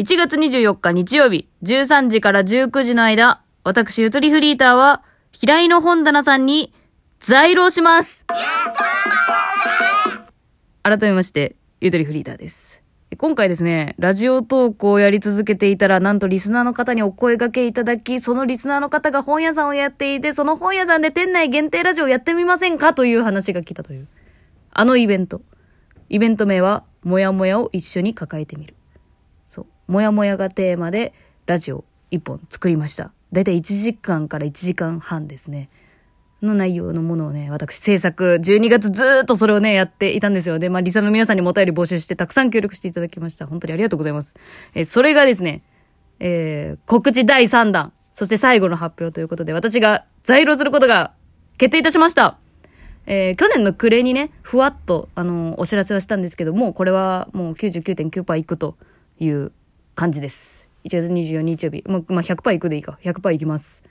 1月24日日曜日、13時から19時の間、私、ゆとりフリーターは、平井の本棚さんに、在労します改めまして、ゆとりフリーターです。今回ですね、ラジオトークをやり続けていたら、なんとリスナーの方にお声掛けいただき、そのリスナーの方が本屋さんをやっていて、その本屋さんで店内限定ラジオをやってみませんか？という話が来たという。あのイベント。イベント名は、もやもやを一緒に抱えてみる。もやもやがテーマで、ラジオ一本作りました。だいたい1時間から1時間半ですね。の内容のものをね、私制作、12月ずっとそれをね、やっていたんですよ。で、まあ、リサの皆さんにもお便り募集して、たくさん協力していただきました。本当にありがとうございます。えそれがですね、えー告知第3弾、そして最後の発表ということで、私が在労することが決定いたしました。えー去年の暮れにね、ふわっと、あのーお知らせはしたんですけども、これはもう99.9%いくという感じです。1月24日曜日。もう、まあ、100%行くでいいか。100%行きます。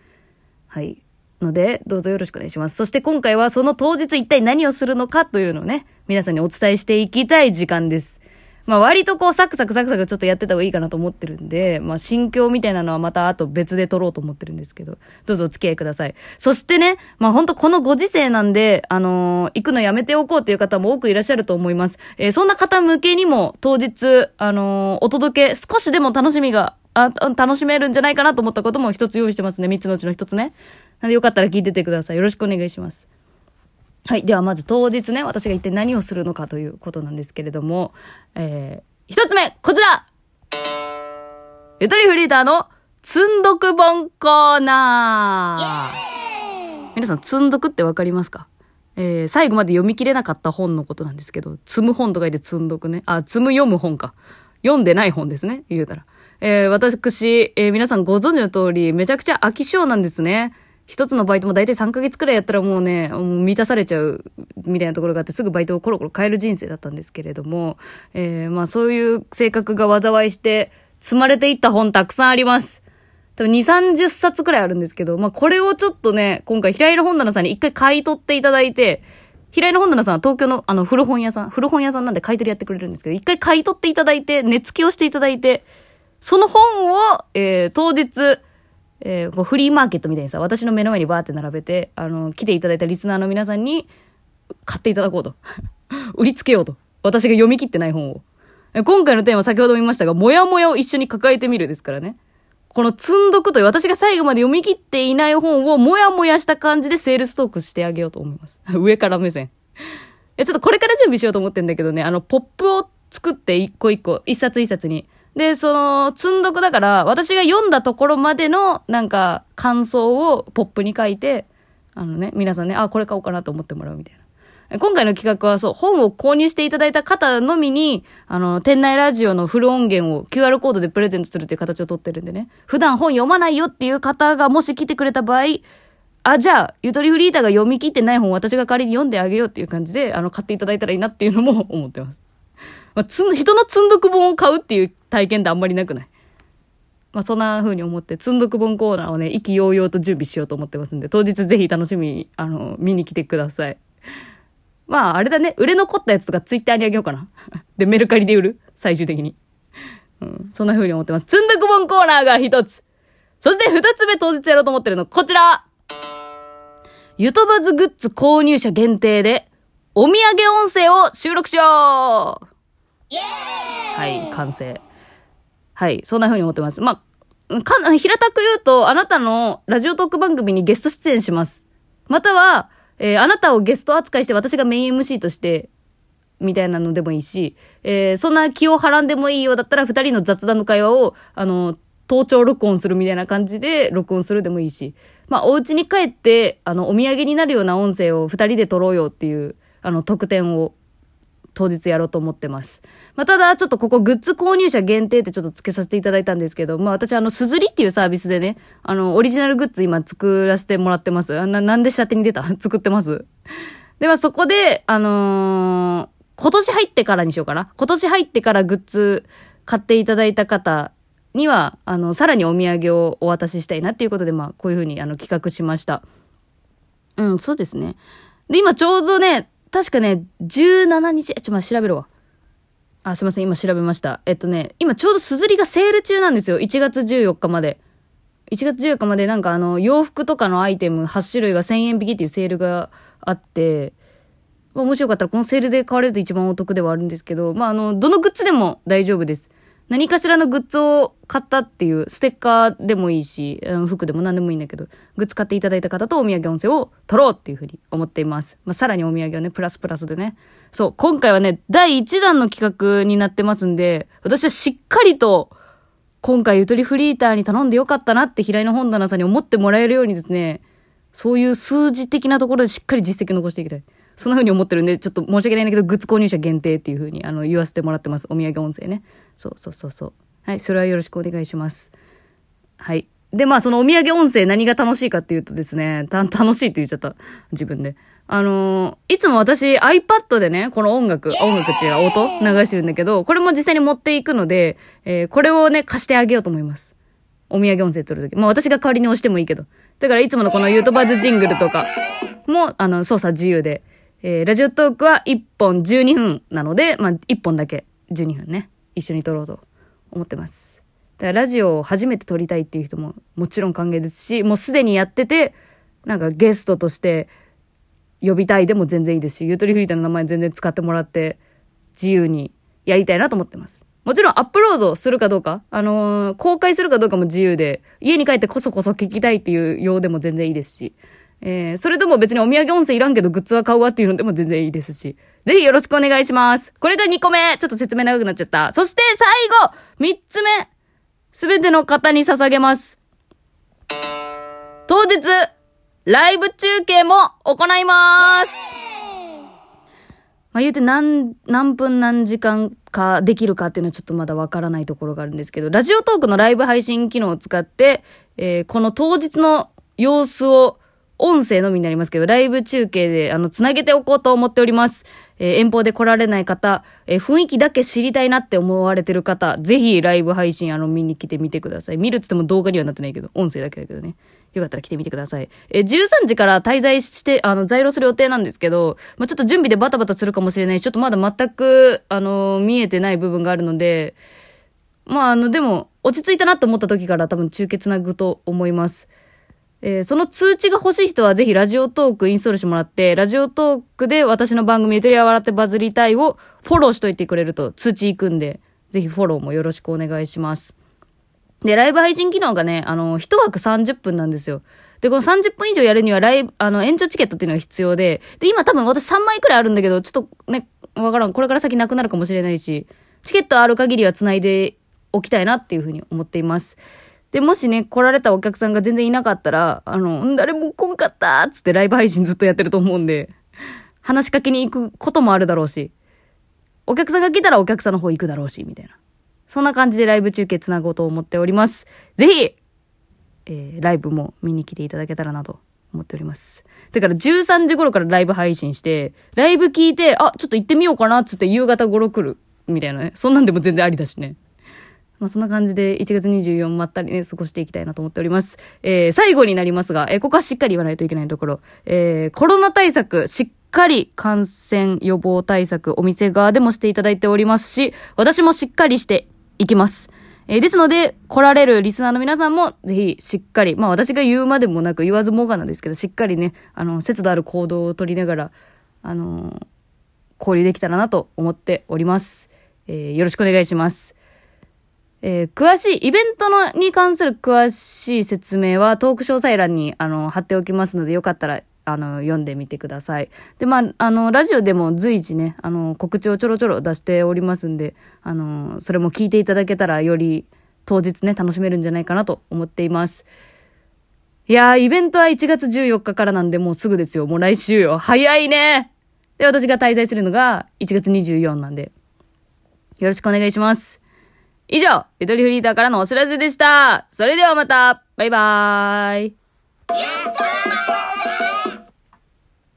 はい。ので、どうぞよろしくお願いします。そして今回はその当日一体何をするのかというのをね、皆さんにお伝えしていきたい時間です。まあ割とこうサクサクサクサクちょっとやってた方がいいかなと思ってるんで、まあ心境みたいなのはまた後別で撮ろうと思ってるんですけど、どうぞお付き合いください。そしてね、まあ本当このご時世なんで、あのー行くのやめておこうっていう方も多くいらっしゃると思います。えーそんな方向けにも当日、あのーお届け、少しでも楽しみが、あ、楽しめるんじゃないかなと思ったことも一つ用意してますね。三つのうちの一つね。なんでよかったら聞いててください。よろしくお願いします。はい。ではまず当日ね、私が一体何をするのかということなんですけれども、えー、一つ目、こちらゆとりフリーターの積んどく本コーナー皆さん、積んどくってわかりますか？えー、最後まで読み切れなかった本のことなんですけど、積む本と書いて積んどくね。あ、積む読む本か。読んでない本ですね。言うたら。えー、私、えー皆さんご存知の通り、めちゃくちゃ飽き性なんですね。一つのバイトも大体3ヶ月くらいやったらもうね、もう満たされちゃうみたいなところがあって、すぐバイトをコロコロ変える人生だったんですけれども、えー、まあそういう性格が災いして、積まれていった本たくさんあります。多分2、30冊くらいあるんですけど、まあ、これをちょっとね、今回、平井の本棚さんに一回買い取っていただいて、平井の本棚さんは東京のあの古本屋さん、古本屋さんなんで買い取りやってくれるんですけど、一回買い取っていただいて、値付けをしていただいて、その本を、えー、当日、えーこうフリーマーケットみたいにさ、私の目の前にバーって並べて、あの、来ていただいたリスナーの皆さんに、買っていただこうと。売りつけようと。私が読み切ってない本を。今回のテーマ先ほども言いましたが、もやもやを一緒に抱えてみるですからね。この積んどくという私が最後まで読み切っていない本をもやもやした感じでセールストークしてあげようと思います。上から目線。え、ちょっとこれから準備しようと思ってんだけどね、あの、ポップを作って一個一個、一冊一冊に。で、その、積んどくだから、私が読んだところまでの、なんか、感想をポップに書いて、あのね、皆さんね、あ、これ買おうかなと思ってもらうみたいな。今回の企画はそう、本を購入していただいた方のみに、あの、店内ラジオのフル音源を QR コードでプレゼントするっていう形をとってるんでね。普段本読まないよっていう方がもし来てくれた場合、あ、じゃあ、ゆとりフリーターが読み切ってない本私が仮に読んであげようっていう感じで、あの、買っていただいたらいいなっていうのも思ってます。まあ、つ、人の積んどく本を買うっていう体験ってあんまりなくない？まあ、そんな風に思って、積んどく本コーナーをね、意気揚々と準備しようと思ってますんで、当日ぜひ楽しみに、あの、見に来てください。まあ、あれだね。売れ残ったやつとかツイッターにあげようかな。で、メルカリで売る？最終的に。うん。そんな風に思ってます。積んどく本コーナーが一つ。そして二つ目当日やろうと思ってるの、こちらゆとばずグッズ購入者限定で、お土産音声を収録しようはい、完成。はい、そんな風に思ってます。まあ、か、平たく言うと、あなたのラジオトーク番組にゲスト出演します。または、えーあなたをゲスト扱いして私がメイン MC として、みたいなのでもいいし、えーそんな気をはらんでもいいようだったら、二人の雑談の会話を、あの、盗聴録音するみたいな感じで録音するでもいいし、まあ、お家に帰って、あの、お土産になるような音声を二人で撮ろうよっていう、あの、特典を当日やろうと思ってます。まあ、ただ、ちょっとここグッズ購入者限定ってちょっと付けさせていただいたんですけど、まあ、私あの、すずりっていうサービスでね、あの、オリジナルグッズ今作らせてもらってます。あな、なんで下手に出た？作ってます。では、そこで、あのー今年入ってからにしようかな。今年入ってからグッズ買っていただいた方には、あの、さらにお土産をお渡ししたいなっていうことで、まあ、こういうふうにあの企画しました。うん、そうですね。で、今ちょうどね、確かね、17日、ちょ、まあ、調べるわ。あ、すいません、今調べました。えっとね、今ちょうどすずりがセール中なんですよ。1月14日まで。1月14日までなんかあの、洋服とかのアイテム8種類が1000円引きっていうセールがあって、まあ、もしよかったらこのセールで買われると一番お得ではあるんですけど、まあ、あの、どのグッズでも大丈夫です。何かしらのグッズを買ったっていう、ステッカーでもいいし、服でも何でもいいんだけど、グッズ買っていただいた方とお土産音声を取ろうっていうふうに思っています。まあ、さらにお土産をね、プラスプラスでね。そう、今回はね、第1弾の企画になってますんで、私はしっかりと、今回ゆとりフリーターに頼んでよかったなって平井の本棚さんに思ってもらえるようにですね、そういう数字的なところでしっかり実績残していきたい。そんな風に思ってるんで、ちょっと申し訳ないんだけど、グッズ購入者限定っていう風に、あの、言わせてもらってます。お土産音声ね。そうそうそうそう。はい、それはよろしくお願いします。はい。で、まあ、そのお土産音声何が楽しいかっていうとですね、た、楽しいって言っちゃった。自分で。あのーいつも私 iPad でね、この音楽、音楽違う、音流してるんだけど、これも実際に持っていくので、えーこれをね、貸してあげようと思います。お土産音声取るとき。まあ私が代わりに押してもいいけど。だからいつものこのユートバーズジングルとかも、あの、操作自由で。えーラジオトークは1本12分なので、まあ1本だけ12分ね、一緒に撮ろうと思ってます。だからラジオを初めて撮りたいっていう人ももちろん歓迎ですし、もうすでにやってて、なんかゲストとして呼びたいでも全然いいですし、ゆとりフリーターの名前全然使ってもらって、自由にやりたいなと思ってます。もちろんアップロードするかどうか、あのー公開するかどうかも自由で、家に帰ってこそこそ聞きたいっていうようでも全然いいですし、えー、それとも別にお土産音声いらんけどグッズは買うわっていうのでも全然いいですし、ぜひよろしくお願いします。これが2個目ちょっと説明長くなっちゃった。そして最後 !3 つ目すべての方に捧げます。当日、ライブ中継も行いますまあ言うて何、何分何時間かできるかっていうのはちょっとまだわからないところがあるんですけど、ラジオトークのライブ配信機能を使って、えーこの当日の様子を音声のみになりますけど、ライブ中継で、あの、つなげておこうと思っております。えー遠方で来られない方、えー雰囲気だけ知りたいなって思われてる方、ぜひライブ配信、あの、見に来てみてください。見るっつっても動画にはなってないけど、音声だけだけどね。よかったら来てみてください。えー13時から滞在して、あの、在庫する予定なんですけど、まあ、ちょっと準備でバタバタするかもしれないし、ちょっとまだ全く、あの、見えてない部分があるので、まあ、あの、でも、落ち着いたなと思った時から多分中継つなぐと思います。えーその通知が欲しい人はぜひラジオトークインストールしてもらって、ラジオトークで私の番組ゆとりは笑ってバズりたいをフォローしといてくれると通知行くんで、ぜひフォローもよろしくお願いします。で、ライブ配信機能がね、あの、一枠30分なんですよ。で、この30分以上やるにはライブ、あの、延長チケットっていうのが必要で、で、今多分私3枚くらいあるんだけど、ちょっとね、わからん。これから先なくなるかもしれないし、チケットある限りは繋いでおきたいなっていうふうに思っています。で、もしね、来られたお客さんが全然いなかったら、あの、誰も来んかったっつってライブ配信ずっとやってると思うんで、話しかけに行くこともあるだろうし、お客さんが来たらお客さんの方行くだろうし、みたいな。そんな感じでライブ中継つなごうと思っております。ぜひ、えーライブも見に来ていただけたらなと思っております。だから13時頃からライブ配信して、ライブ聞いて、あ、ちょっと行ってみようかなっつって夕方頃来る。みたいなね。そんなんでも全然ありだしね。まあそんな感じで1月24まったりね、過ごしていきたいなと思っております。えー、最後になりますが、えーここはしっかり言わないといけないところ。えー、コロナ対策、しっかり感染予防対策、お店側でもしていただいておりますし、私もしっかりしていきます。えーですので、来られるリスナーの皆さんも、ぜひ、しっかり、まあ私が言うまでもなく言わずもがなですけど、しっかりね、あの、節度ある行動を取りながら、あのー交流できたらなと思っております。えーよろしくお願いします。えー詳しい、イベントのに関する詳しい説明はトーク詳細欄にあの貼っておきますので、よかったらあの読んでみてください。で、まあ、あの、ラジオでも随時ね、あの、告知をちょろちょろ出しておりますんで、あの、それも聞いていただけたらより当日ね、楽しめるんじゃないかなと思っています。いやー、イベントは1月14日からなんで、もうすぐですよ。もう来週よ。早いねで、私が滞在するのが1月24なんで、よろしくお願いします。以上、ゆとりフリーターからのお知らせでした。それではまた、バイバーイ。